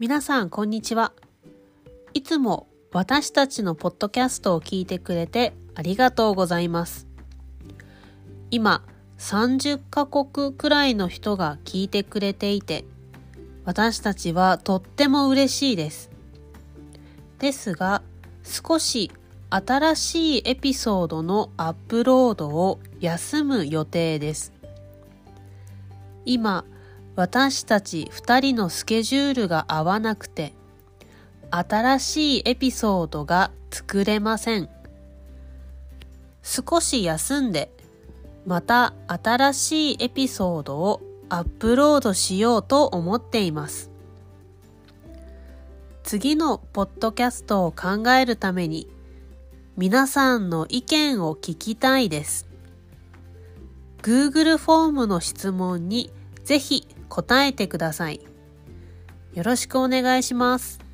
皆さん、こんにちは。いつも私たちのポッドキャストを聞いてくれてありがとうございます。今、30カ国くらいの人が聞いてくれていて、私たちはとっても嬉しいです。ですが、少し新しいエピソードのアップロードを休む予定です。今、私たち2人のスケジュールが合わなくて、新しいエピソードが作れません。少し休んで、また新しいエピソードをアップロードしようと思っています。次のポッドキャストを考えるために、皆さんの意見を聞きたいです。Google フォームの質問にぜひ答えてください。よろしくお願いします。